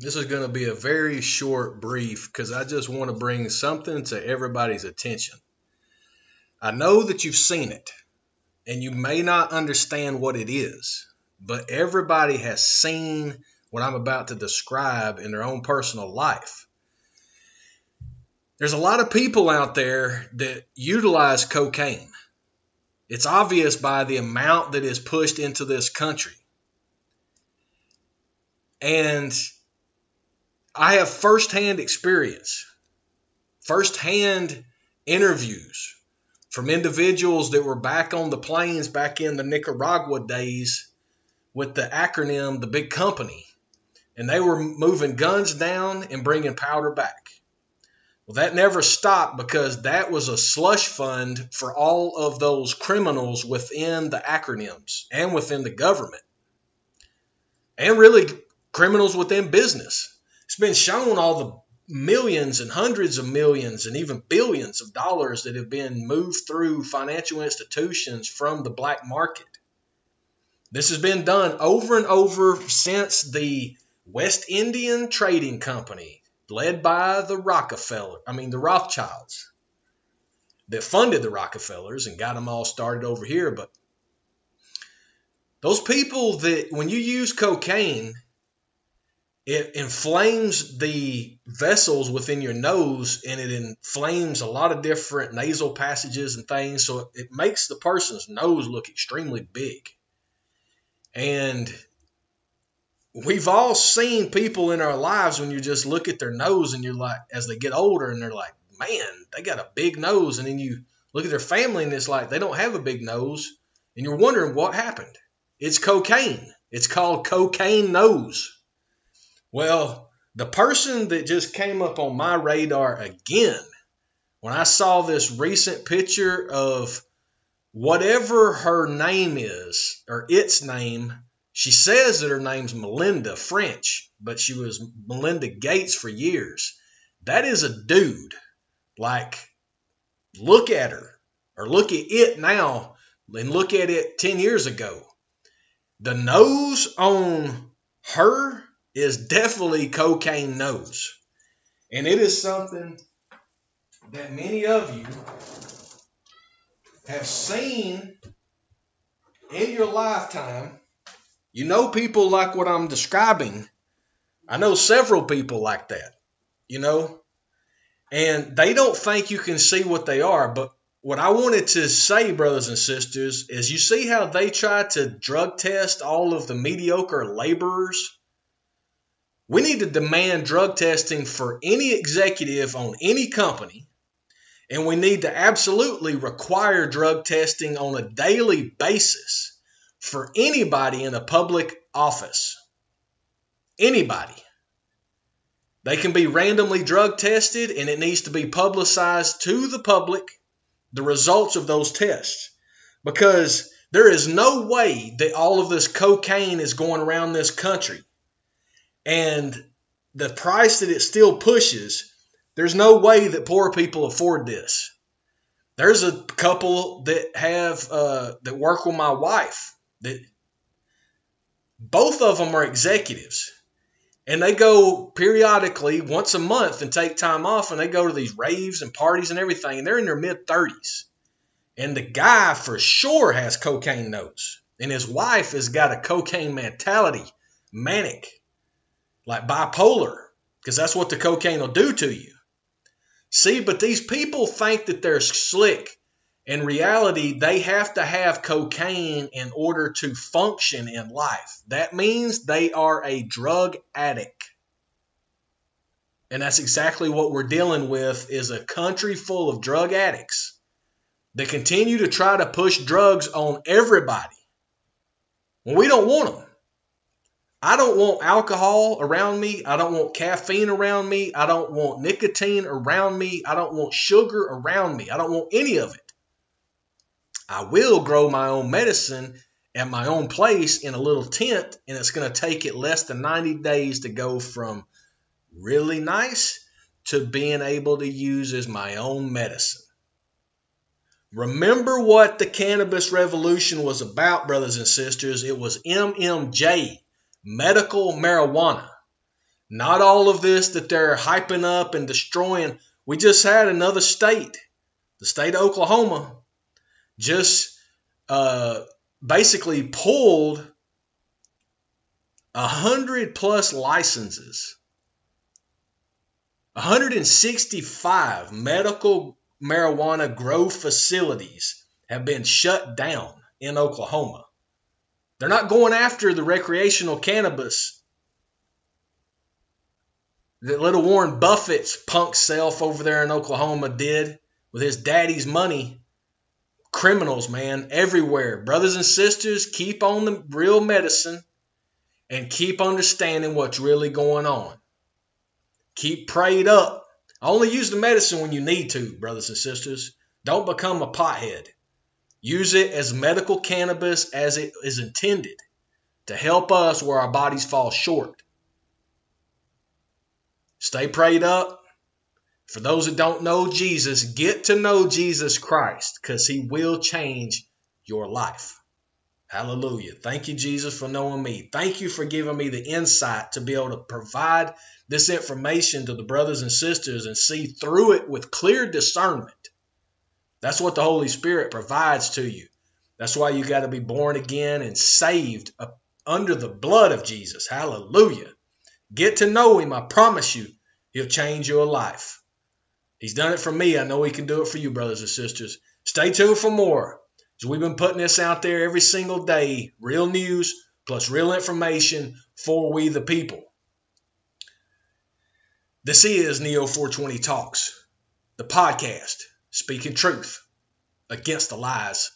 This is going to be a very short brief because I just want to bring something to everybody's attention. I know that you've seen it and you may not understand what it is, but everybody has seen what I'm about to describe in their own personal life. There's a lot of people out there that utilize cocaine. It's obvious by the amount that is pushed into this country. And I have firsthand experience, firsthand interviews from individuals that were back on the planes back in the Nicaragua days with the acronym, the big company. And they were moving guns down and bringing powder back. Well, that never stopped because that was a slush fund for all of those criminals within the acronyms and within the government. And really, criminals within business. It's been shown all the millions and hundreds of millions and even billions of dollars that have been moved through financial institutions from the black market. This has been done over and over since the West Indian Trading Company, led by the Rockefeller, I mean the Rothschilds, that funded the Rockefellers and got them all started over here. But those people that, when you use cocaine, it inflames the vessels within your nose and it inflames a lot of different nasal passages and things. So it makes the person's nose look extremely big. And we've all seen people in our lives when you just look at their nose and you're like, as they get older and they're like, man, they got a big nose. And then you look at their family and it's like they don't have a big nose. And you're wondering what happened. It's cocaine. It's called cocaine nose. Well, the person that just came up on my radar again when I saw this recent picture of whatever her name is, or its name, she says that her name's Melinda French, but she was Melinda Gates for years. That is a dude. Like, look at her, or look at it now, and look at it 10 years ago. The nose on her is definitely cocaine nose. And it is something that many of you have seen in your lifetime. You know people like what I'm describing. I know several people like that, you know, and they don't think you can see what they are. But what I wanted to say, brothers and sisters, is you see how they try to drug test all of the mediocre laborers we need to demand drug testing for any executive on any company, and we need to absolutely require drug testing on a daily basis for anybody in a public office. Anybody. They can be randomly drug tested, and it needs to be publicized to the public the results of those tests. Because there is no way that all of this cocaine is going around this country and the price that it still pushes, there's no way that poor people afford this. There's a couple that have uh, that work with my wife that both of them are executives. And they go periodically once a month and take time off and they go to these raves and parties and everything and they're in their mid 30s and the guy for sure has cocaine nose and his wife has got a cocaine mentality manic like bipolar, because that's what the cocaine will do to you. See, but these people think that they're slick. In reality, they have to have cocaine in order to function in life. That means they are a drug addict. And that's exactly what we're dealing with is a country full of drug addicts that continue to try to push drugs on everybody. Well, we don't want them. I don't want alcohol around me. I don't want caffeine around me. I don't want nicotine around me. I don't want sugar around me. I don't want any of it. I will grow my own medicine at my own place in a little tent, and it's going to take it less than 90 days to go from really nice to being able to use as my own medicine. Remember what the cannabis revolution was about, brothers and sisters. It was MMJ medical marijuana. Not all of this that they're hyping up and destroying. We just had another state, the state of Oklahoma, just uh, basically pulled a hundred plus licenses. 165 medical marijuana grow facilities have been shut down in Oklahoma. They're not going after the recreational cannabis that little Warren Buffett's punk self over there in Oklahoma did with his daddy's money. Criminals, man, everywhere. Brothers and sisters, keep on the real medicine and keep understanding what's really going on. Keep prayed up. Only use the medicine when you need to, brothers and sisters. Don't become a pothead. Use it as medical cannabis as it is intended to help us where our bodies fall short. Stay prayed up. For those that don't know Jesus, get to know Jesus Christ because he will change your life. Hallelujah. Thank you, Jesus, for knowing me. Thank you for giving me the insight to be able to provide this information to the brothers and sisters and see through it with clear discernment. That's what the Holy Spirit provides to you. That's why you got to be born again and saved under the blood of Jesus. Hallelujah. Get to know him. I promise you, he'll change your life. He's done it for me. I know he can do it for you, brothers and sisters. Stay tuned for more. So we've been putting this out there every single day. Real news plus real information for we the people. This is Neo 420 Talks, the podcast speaking truth against the lies.